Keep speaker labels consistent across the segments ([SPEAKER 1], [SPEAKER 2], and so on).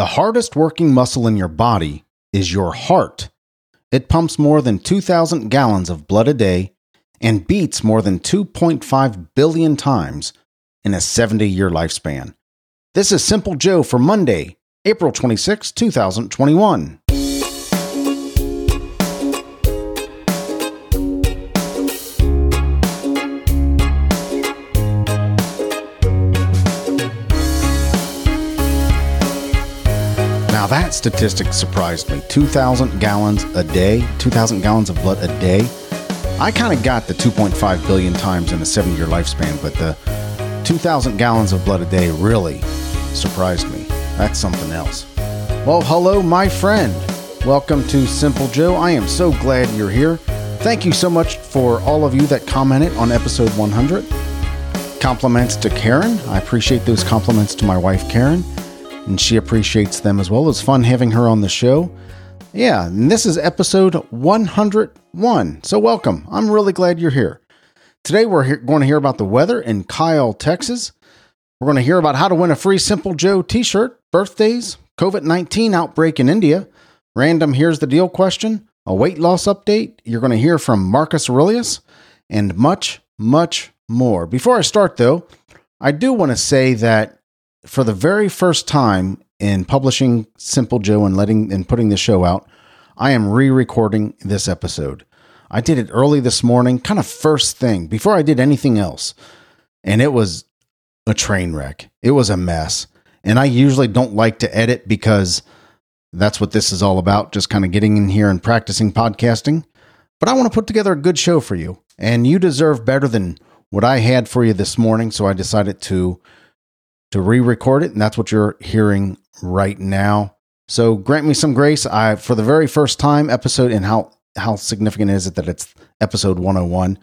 [SPEAKER 1] The hardest working muscle in your body is your heart. It pumps more than 2,000 gallons of blood a day and beats more than 2.5 billion times in a 70 year lifespan. This is Simple Joe for Monday, April 26, 2021. That statistic surprised me. 2,000 gallons a day, 2,000 gallons of blood a day. I kind of got the 2.5 billion times in a seven year lifespan, but the 2,000 gallons of blood a day really surprised me. That's something else. Well, hello, my friend. Welcome to Simple Joe. I am so glad you're here. Thank you so much for all of you that commented on episode 100. Compliments to Karen. I appreciate those compliments to my wife, Karen and she appreciates them as well. It's fun having her on the show. Yeah, and this is episode 101. So, welcome. I'm really glad you're here. Today, we're he- going to hear about the weather in Kyle, Texas. We're going to hear about how to win a free Simple Joe t shirt, birthdays, COVID 19 outbreak in India, random here's the deal question, a weight loss update. You're going to hear from Marcus Aurelius, and much, much more. Before I start, though, I do want to say that for the very first time in publishing Simple Joe and letting and putting the show out, I am re-recording this episode. I did it early this morning, kind of first thing, before I did anything else. And it was a train wreck. It was a mess. And I usually don't like to edit because that's what this is all about, just kind of getting in here and practicing podcasting. But I want to put together a good show for you. And you deserve better than what I had for you this morning. So I decided to to re-record it, and that's what you're hearing right now. So grant me some grace. I for the very first time episode and how how significant is it that it's episode 101?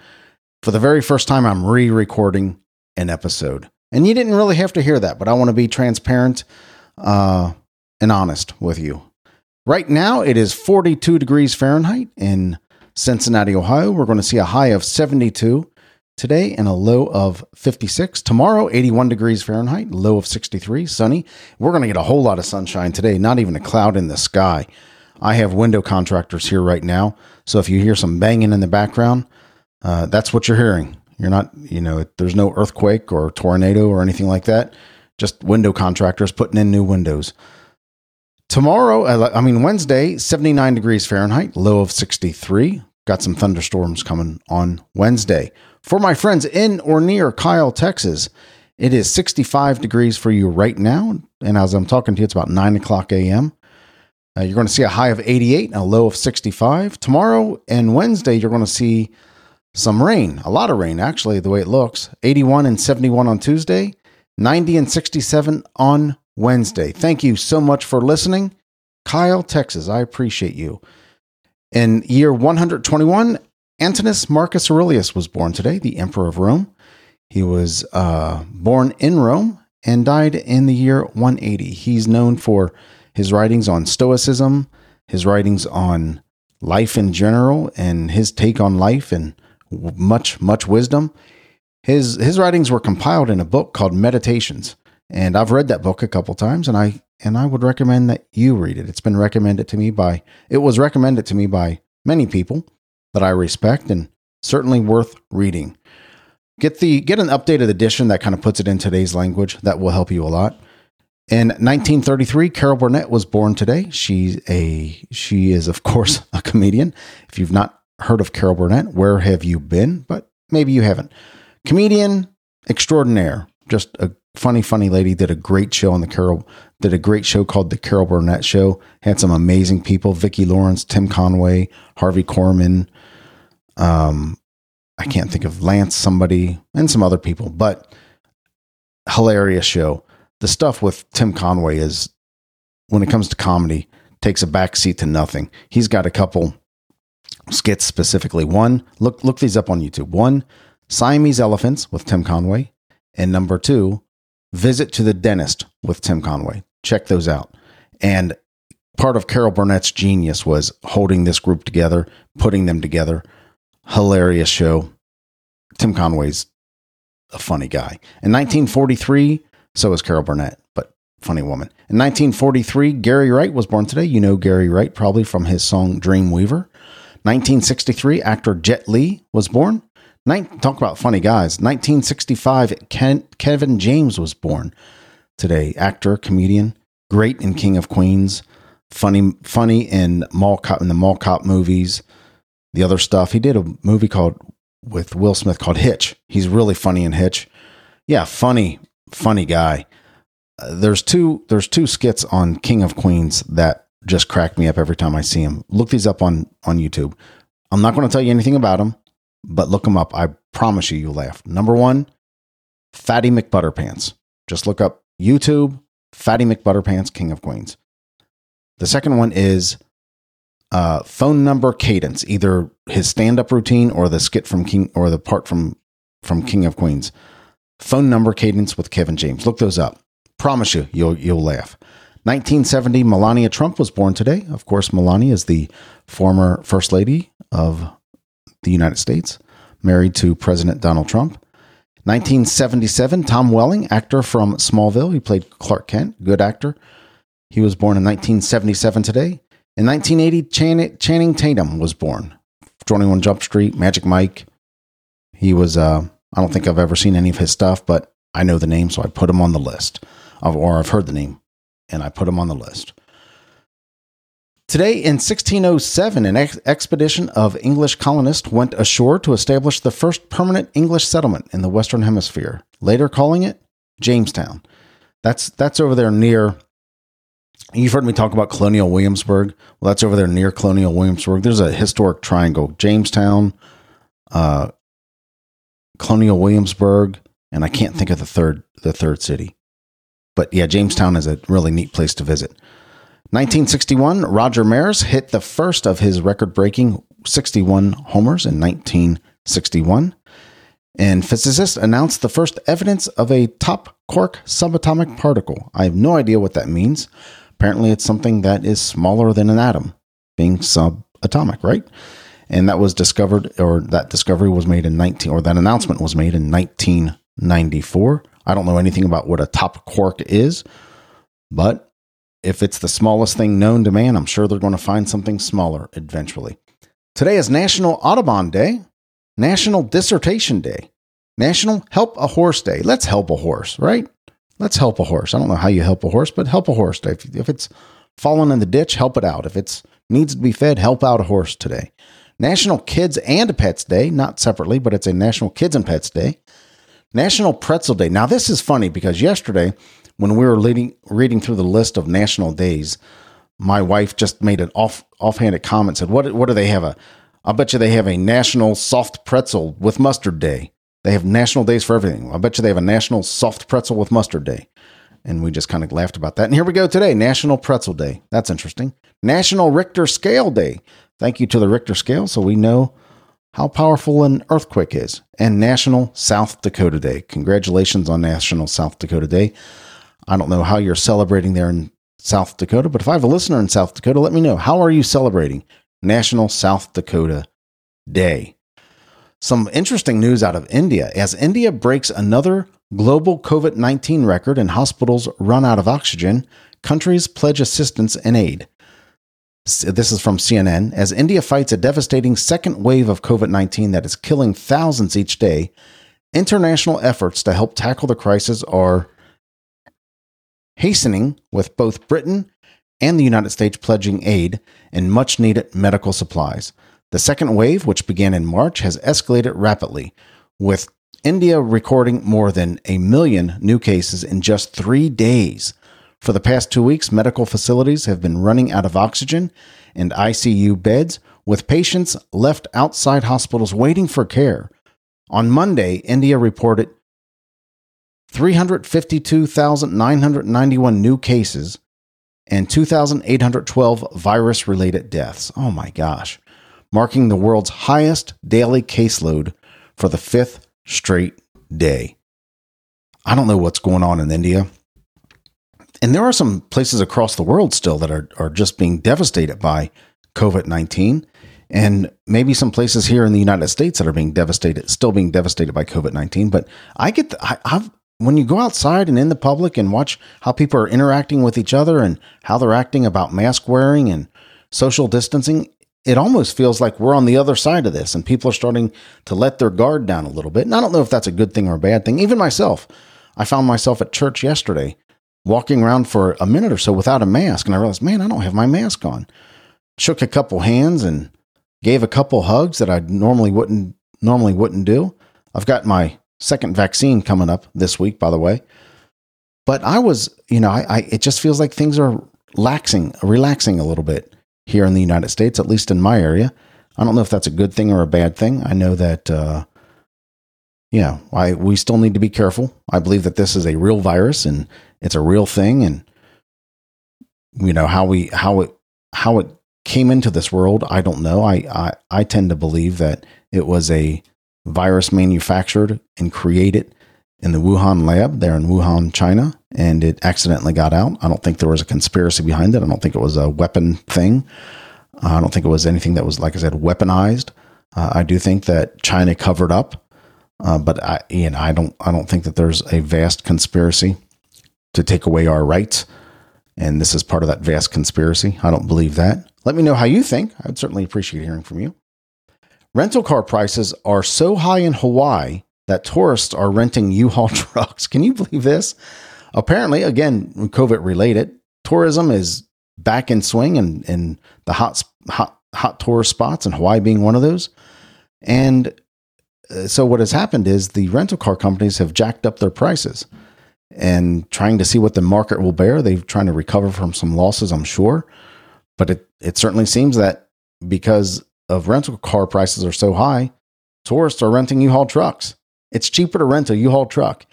[SPEAKER 1] For the very first time I'm re-recording an episode. And you didn't really have to hear that, but I want to be transparent uh, and honest with you. Right now it is 42 degrees Fahrenheit in Cincinnati, Ohio. We're going to see a high of 72 today and a low of 56. Tomorrow, 81 degrees Fahrenheit, low of 63, sunny. We're going to get a whole lot of sunshine today, not even a cloud in the sky. I have window contractors here right now. So if you hear some banging in the background, uh, that's what you're hearing. You're not, you know, there's no earthquake or tornado or anything like that. Just window contractors putting in new windows. Tomorrow, I mean, Wednesday, 79 degrees Fahrenheit, low of 63. Got some thunderstorms coming on Wednesday. For my friends in or near Kyle, Texas, it is 65 degrees for you right now. And as I'm talking to you, it's about 9 o'clock a.m. Uh, you're going to see a high of 88 and a low of 65. Tomorrow and Wednesday, you're going to see some rain, a lot of rain, actually, the way it looks. 81 and 71 on Tuesday, 90 and 67 on Wednesday. Thank you so much for listening. Kyle, Texas, I appreciate you. In year 121, Antoninus Marcus Aurelius was born today, the Emperor of Rome. He was uh, born in Rome and died in the year 180. He's known for his writings on Stoicism, his writings on life in general, and his take on life and much, much wisdom. His his writings were compiled in a book called Meditations, and I've read that book a couple times, and I and I would recommend that you read it. It's been recommended to me by it was recommended to me by many people that I respect and certainly worth reading. Get the get an updated edition that kind of puts it in today's language. That will help you a lot. In 1933, Carol Burnett was born today. She's a she is of course a comedian. If you've not heard of Carol Burnett, where have you been? But maybe you haven't. Comedian extraordinaire, just a funny, funny lady. Did a great show on the Carol. Did a great show called the Carol Burnett Show. Had some amazing people: Vicki Lawrence, Tim Conway, Harvey Korman. Um, I can't think of Lance, somebody, and some other people, but hilarious show. The stuff with Tim Conway is, when it comes to comedy, takes a backseat to nothing. He's got a couple skits specifically. One, look look these up on YouTube. One, Siamese Elephants with Tim Conway, and number two, Visit to the Dentist with Tim Conway. Check those out. And part of Carol Burnett's genius was holding this group together, putting them together. Hilarious show. Tim Conway's a funny guy. In 1943, so is Carol Burnett, but funny woman. In 1943, Gary Wright was born today. You know Gary Wright probably from his song Dreamweaver. 1963, actor Jet Li was born. talk about funny guys. 1965, Ken, Kevin James was born today. Actor, comedian, great in King of Queens, funny, funny in mall cop in the mall cop movies. The other stuff he did a movie called with Will Smith called Hitch. He's really funny in Hitch. Yeah, funny, funny guy. Uh, there's two there's two skits on King of Queens that just crack me up every time I see him. Look these up on on YouTube. I'm not going to tell you anything about them, but look them up. I promise you, you'll laugh. Number one, Fatty McButterpants. Just look up YouTube, Fatty McButterpants, King of Queens. The second one is uh, phone number cadence, either his stand up routine or the skit from King or the part from from King of Queens. Phone number cadence with Kevin James. Look those up. Promise you, you'll you'll laugh. 1970, Melania Trump was born today. Of course, Melania is the former First Lady of the United States, married to President Donald Trump. 1977, Tom Welling, actor from Smallville. He played Clark Kent, good actor. He was born in 1977 today. In 1980, Chan- Channing Tatum was born. 21 Jump Street, Magic Mike. He was, uh, I don't think I've ever seen any of his stuff, but I know the name, so I put him on the list. Or I've heard the name and I put him on the list. Today in 1607, an ex- expedition of English colonists went ashore to establish the first permanent English settlement in the Western Hemisphere, later calling it Jamestown. That's, that's over there near, you've heard me talk about Colonial Williamsburg. Well, that's over there near Colonial Williamsburg. There's a historic triangle Jamestown, uh, Colonial Williamsburg, and I can't think of the third, the third city. But yeah, Jamestown is a really neat place to visit. 1961, Roger Maris hit the first of his record breaking 61 homers in 1961. And physicists announced the first evidence of a top quark subatomic particle. I have no idea what that means. Apparently, it's something that is smaller than an atom, being subatomic, right? And that was discovered, or that discovery was made in 19, or that announcement was made in 1994. I don't know anything about what a top quark is, but if it's the smallest thing known to man, I'm sure they're going to find something smaller eventually. Today is National Audubon Day, National Dissertation Day, National Help a Horse Day. Let's help a horse, right? Let's help a horse. I don't know how you help a horse, but help a horse. If, if it's fallen in the ditch, help it out. If it needs to be fed, help out a horse today. National Kids and Pets Day, not separately, but it's a National Kids and Pets Day. National Pretzel Day. Now, this is funny because yesterday, when we were leading, reading through the list of national days, my wife just made an off offhanded comment. Said, "What what do they have a? I bet you they have a National Soft Pretzel with Mustard Day. They have national days for everything. I bet you they have a National Soft Pretzel with Mustard Day." And we just kind of laughed about that. And here we go today, National Pretzel Day. That's interesting. National Richter Scale Day. Thank you to the Richter scale, so we know how powerful an earthquake is, and National South Dakota Day. Congratulations on National South Dakota Day. I don't know how you're celebrating there in South Dakota, but if I have a listener in South Dakota, let me know. How are you celebrating National South Dakota Day? Some interesting news out of India as India breaks another global COVID 19 record and hospitals run out of oxygen, countries pledge assistance and aid. This is from CNN. As India fights a devastating second wave of COVID 19 that is killing thousands each day, international efforts to help tackle the crisis are hastening, with both Britain and the United States pledging aid and much needed medical supplies. The second wave, which began in March, has escalated rapidly, with India recording more than a million new cases in just three days. For the past two weeks, medical facilities have been running out of oxygen and ICU beds, with patients left outside hospitals waiting for care. On Monday, India reported 352,991 new cases and 2,812 virus related deaths. Oh my gosh. Marking the world's highest daily caseload for the fifth straight day. I don't know what's going on in India and there are some places across the world still that are, are just being devastated by COVID 19. And maybe some places here in the United States that are being devastated, still being devastated by COVID 19. But I get, the, I, I've, when you go outside and in the public and watch how people are interacting with each other and how they're acting about mask wearing and social distancing, it almost feels like we're on the other side of this and people are starting to let their guard down a little bit. And I don't know if that's a good thing or a bad thing. Even myself, I found myself at church yesterday walking around for a minute or so without a mask. And I realized, man, I don't have my mask on. Shook a couple hands and gave a couple hugs that I normally wouldn't normally wouldn't do. I've got my second vaccine coming up this week, by the way. But I was, you know, I, I it just feels like things are laxing, relaxing a little bit here in the United States, at least in my area. I don't know if that's a good thing or a bad thing. I know that, uh, yeah, I we still need to be careful. I believe that this is a real virus and it's a real thing, and you know how we how it how it came into this world. I don't know. I I, I tend to believe that it was a virus manufactured and created in the Wuhan lab there in Wuhan, China, and it accidentally got out. I don't think there was a conspiracy behind it. I don't think it was a weapon thing. Uh, I don't think it was anything that was, like I said, weaponized. Uh, I do think that China covered up, uh, but I, you know, I don't, I don't think that there's a vast conspiracy to take away our rights, and this is part of that vast conspiracy. I don't believe that. Let me know how you think. I'd certainly appreciate hearing from you. Rental car prices are so high in Hawaii that tourists are renting U-Haul trucks. Can you believe this? Apparently, again, COVID related, tourism is back in swing and in, the hot, hot, hot tourist spots, and Hawaii being one of those. And uh, so, what has happened is the rental car companies have jacked up their prices and trying to see what the market will bear. They're trying to recover from some losses, I'm sure. But it, it certainly seems that because of rental car prices are so high, tourists are renting U-Haul trucks. It's cheaper to rent a U-Haul truck,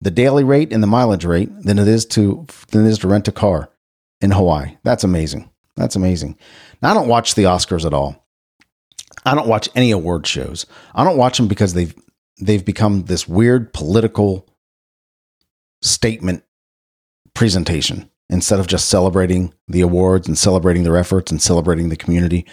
[SPEAKER 1] the daily rate and the mileage rate, than it is to than it is to rent a car in Hawaii. That's amazing. That's amazing. Now I don't watch the Oscars at all. I don't watch any award shows. I don't watch them because they've they've become this weird political statement presentation instead of just celebrating the awards and celebrating their efforts and celebrating the community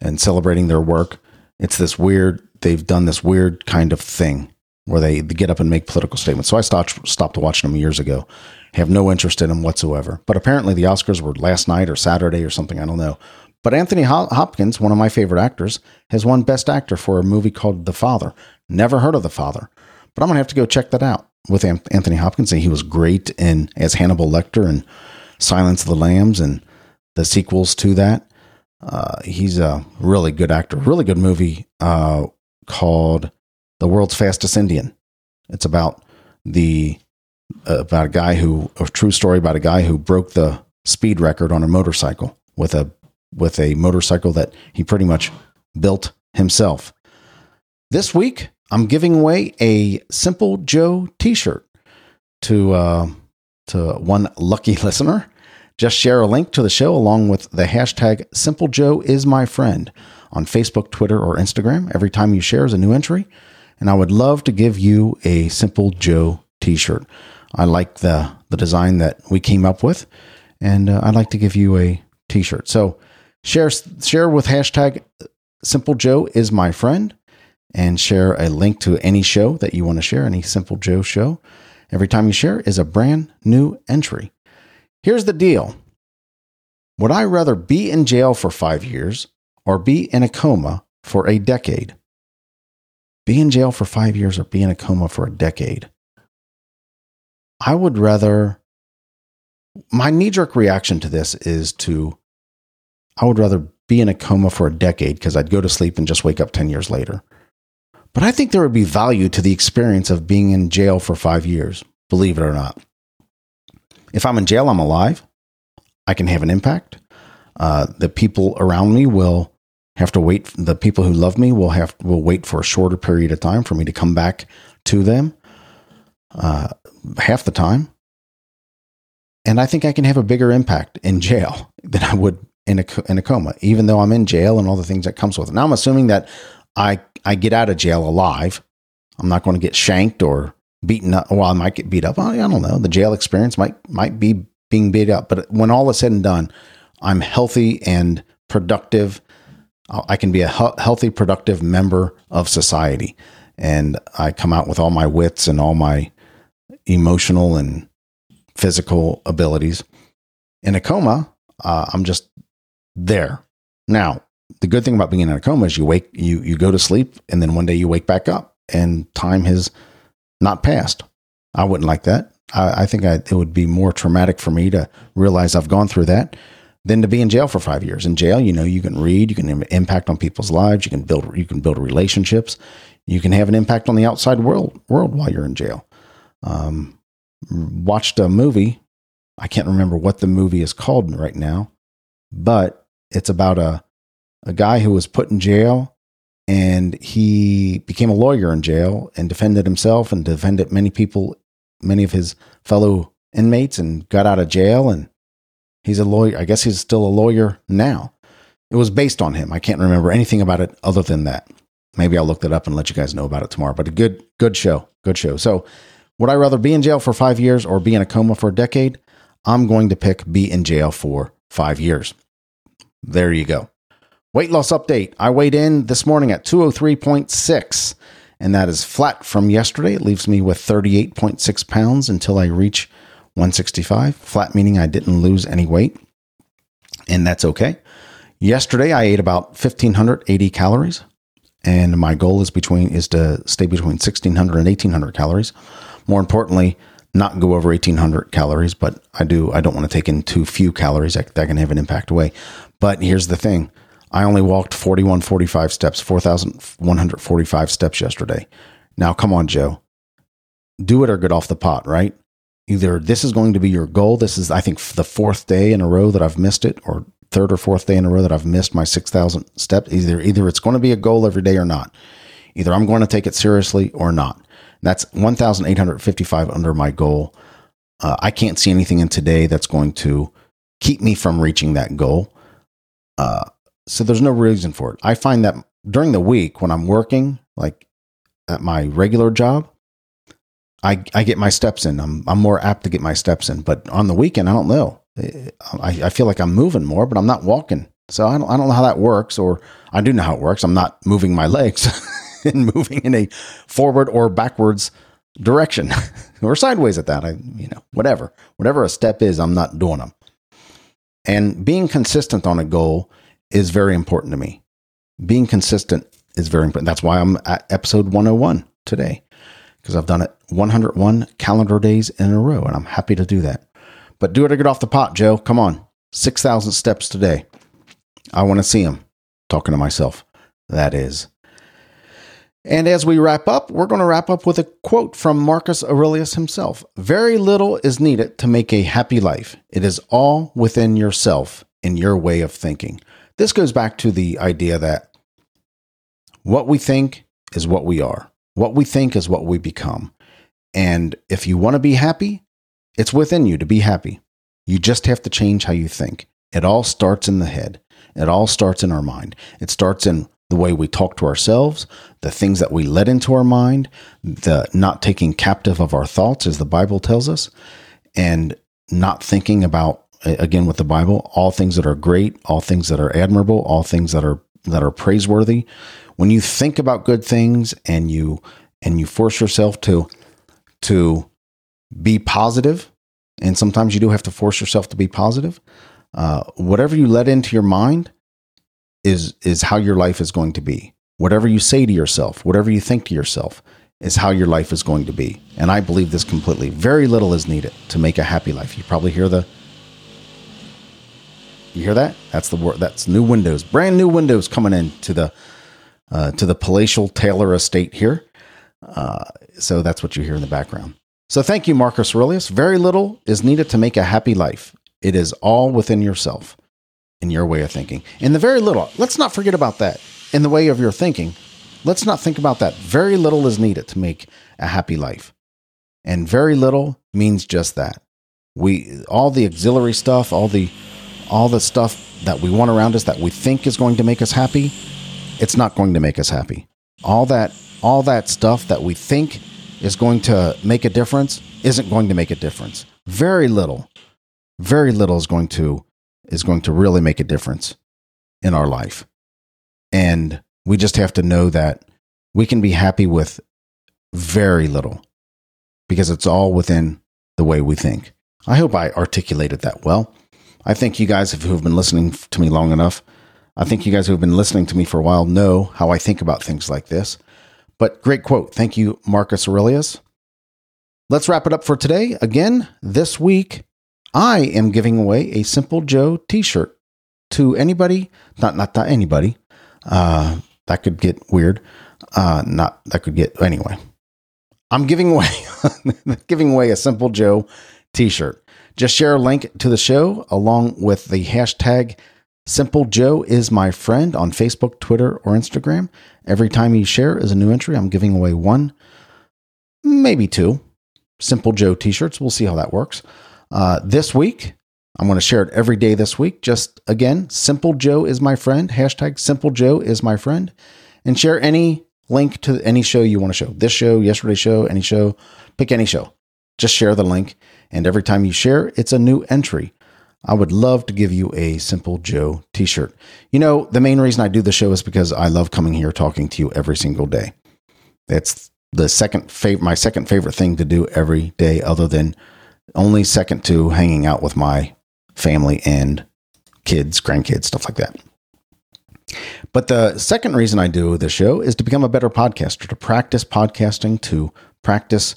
[SPEAKER 1] and celebrating their work. It's this weird, they've done this weird kind of thing where they, get up and make political statements. So I stopped, stopped watching them years ago. Have no interest in them whatsoever. But apparently the Oscars were last night or Saturday or something. I don't know. But Anthony Hopkins, one of my favorite actors, has won Best Actor for a movie called The Father. Never heard of The Father, but I'm gonna have to go check that out with Anthony Hopkins. And he was great in as Hannibal Lecter and Silence of the Lambs and the sequels to that. Uh, he's a really good actor. Really good movie uh, called "The World's Fastest Indian." It's about the uh, about a guy who a true story about a guy who broke the speed record on a motorcycle with a with a motorcycle that he pretty much built himself. This week, I'm giving away a Simple Joe T-shirt to uh, to one lucky listener. Just share a link to the show along with the hashtag Simple Joe is my friend on Facebook, Twitter, or Instagram. Every time you share is a new entry. And I would love to give you a Simple Joe t shirt. I like the, the design that we came up with, and uh, I'd like to give you a t shirt. So share, share with hashtag Simple Joe is my friend and share a link to any show that you want to share, any Simple Joe show. Every time you share is a brand new entry. Here's the deal Would I rather be in jail for five years or be in a coma for a decade? Be in jail for five years or be in a coma for a decade? I would rather. My knee jerk reaction to this is to, I would rather be in a coma for a decade because I'd go to sleep and just wake up 10 years later. But I think there would be value to the experience of being in jail for five years, believe it or not. If I'm in jail, I'm alive. I can have an impact. Uh, the people around me will have to wait. The people who love me will have will wait for a shorter period of time for me to come back to them. Uh, half the time, and I think I can have a bigger impact in jail than I would in a in a coma, even though I'm in jail and all the things that comes with it. Now I'm assuming that I I get out of jail alive. I'm not going to get shanked or beaten up. Well, I might get beat up. I don't know. The jail experience might might be being beat up. But when all is said and done, I'm healthy and productive. I can be a healthy, productive member of society, and I come out with all my wits and all my emotional and physical abilities. In a coma, uh, I'm just there. Now, the good thing about being in a coma is you wake, you you go to sleep, and then one day you wake back up, and time has not passed. I wouldn't like that. I, I think I, it would be more traumatic for me to realize I've gone through that than to be in jail for five years. In jail, you know, you can read, you can impact on people's lives, you can build, you can build relationships, you can have an impact on the outside world world while you're in jail. Um, watched a movie. I can't remember what the movie is called right now, but it's about a a guy who was put in jail and he became a lawyer in jail and defended himself and defended many people, many of his fellow inmates, and got out of jail and He's a lawyer. I guess he's still a lawyer now. It was based on him. I can't remember anything about it other than that. Maybe I'll look that up and let you guys know about it tomorrow. But a good, good show. Good show. So, would I rather be in jail for five years or be in a coma for a decade? I'm going to pick be in jail for five years. There you go. Weight loss update. I weighed in this morning at 203.6, and that is flat from yesterday. It leaves me with 38.6 pounds until I reach 165. Flat meaning I didn't lose any weight, and that's okay. Yesterday I ate about 1580 calories, and my goal is between is to stay between 1600 and 1800 calories. More importantly, not go over 1800 calories, but I do I don't want to take in too few calories that, that can have an impact away. But here's the thing. I only walked 4145 steps, 4145 steps yesterday. Now come on, Joe. Do it or get off the pot, right? Either this is going to be your goal. This is, I think, the fourth day in a row that I've missed it, or third or fourth day in a row that I've missed my 6,000 steps. Either, either it's going to be a goal every day or not. Either I'm going to take it seriously or not. That's 1,855 under my goal. Uh, I can't see anything in today that's going to keep me from reaching that goal. Uh, so there's no reason for it. I find that during the week when I'm working, like at my regular job, I, I get my steps in. I'm, I'm more apt to get my steps in. But on the weekend, I don't know. I, I feel like I'm moving more, but I'm not walking. So I don't, I don't know how that works, or I do know how it works. I'm not moving my legs and moving in a forward or backwards direction or sideways at that. I, you know, whatever, whatever a step is, I'm not doing them. And being consistent on a goal is very important to me. Being consistent is very important. That's why I'm at episode 101 today because I've done it 101 calendar days in a row, and I'm happy to do that. But do it or get off the pot, Joe. Come on. 6,000 steps today. I want to see them. Talking to myself, that is. And as we wrap up, we're going to wrap up with a quote from Marcus Aurelius himself Very little is needed to make a happy life, it is all within yourself in your way of thinking. This goes back to the idea that what we think is what we are. What we think is what we become. And if you want to be happy, it's within you to be happy. You just have to change how you think. It all starts in the head. It all starts in our mind. It starts in the way we talk to ourselves, the things that we let into our mind, the not taking captive of our thoughts, as the Bible tells us, and not thinking about again with the Bible, all things that are great, all things that are admirable, all things that are that are praiseworthy when you think about good things and you and you force yourself to to be positive and sometimes you do have to force yourself to be positive uh, whatever you let into your mind is is how your life is going to be. Whatever you say to yourself whatever you think to yourself is how your life is going to be. And i believe this completely. Very little is needed to make a happy life. You probably hear the you hear that? That's the word that's new windows brand new windows coming in to the uh, to the palatial Taylor estate here. Uh, so that's what you hear in the background. So thank you, Marcus Aurelius. Very little is needed to make a happy life. It is all within yourself, in your way of thinking. And the very little, let's not forget about that. In the way of your thinking, let's not think about that. Very little is needed to make a happy life. And very little means just that. We all the auxiliary stuff, all the all the stuff that we want around us that we think is going to make us happy, it's not going to make us happy. All that all that stuff that we think is going to make a difference isn't going to make a difference. Very little. Very little is going to is going to really make a difference in our life. And we just have to know that we can be happy with very little. because it's all within the way we think. I hope I articulated that well. I think you guys who have been listening to me long enough, I think you guys who have been listening to me for a while know how I think about things like this. But great quote. Thank you, Marcus Aurelius. Let's wrap it up for today. Again, this week, I am giving away a Simple Joe t shirt to anybody, not, not, not anybody. Uh, that could get weird. Uh, not, that could get, anyway. I'm giving away, giving away a Simple Joe t shirt. Just share a link to the show along with the hashtag Simple Joe is my friend on Facebook, Twitter, or Instagram. Every time you share is a new entry. I'm giving away one, maybe two Simple Joe t shirts. We'll see how that works. Uh, this week, I'm going to share it every day this week. Just again, Simple Joe is my friend. Hashtag Simple Joe is my friend. And share any link to any show you want to show. This show, yesterday's show, any show. Pick any show. Just share the link. And every time you share, it's a new entry. I would love to give you a Simple Joe t shirt. You know, the main reason I do the show is because I love coming here talking to you every single day. It's the second fav- my second favorite thing to do every day, other than only second to hanging out with my family and kids, grandkids, stuff like that. But the second reason I do the show is to become a better podcaster, to practice podcasting, to practice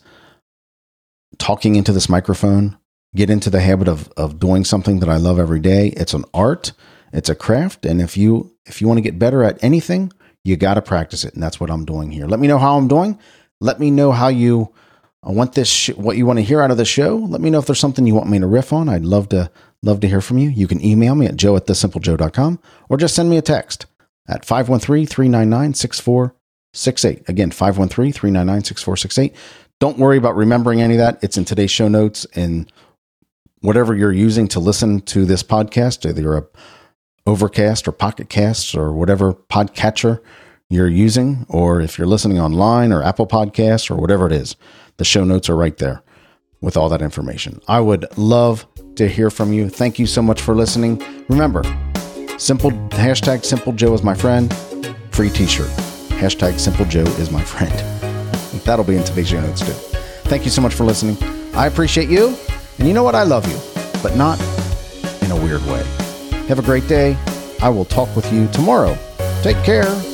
[SPEAKER 1] talking into this microphone, get into the habit of of doing something that I love every day. It's an art, it's a craft, and if you if you want to get better at anything, you got to practice it, and that's what I'm doing here. Let me know how I'm doing. Let me know how you uh, want this sh- what you want to hear out of the show. Let me know if there's something you want me to riff on. I'd love to love to hear from you. You can email me at joe at thesimplejoe.com or just send me a text at 513-399-6468. Again, 513-399-6468. Don't worry about remembering any of that. It's in today's show notes and whatever you're using to listen to this podcast, either a Overcast or Pocket Casts or whatever podcatcher you're using, or if you're listening online or Apple Podcasts or whatever it is, the show notes are right there with all that information. I would love to hear from you. Thank you so much for listening. Remember, simple hashtag Simple Joe is my friend. Free T-shirt. Hashtag Simple Joe is my friend. That'll be in today's show notes too. Thank you so much for listening. I appreciate you. And you know what? I love you, but not in a weird way. Have a great day. I will talk with you tomorrow. Take care.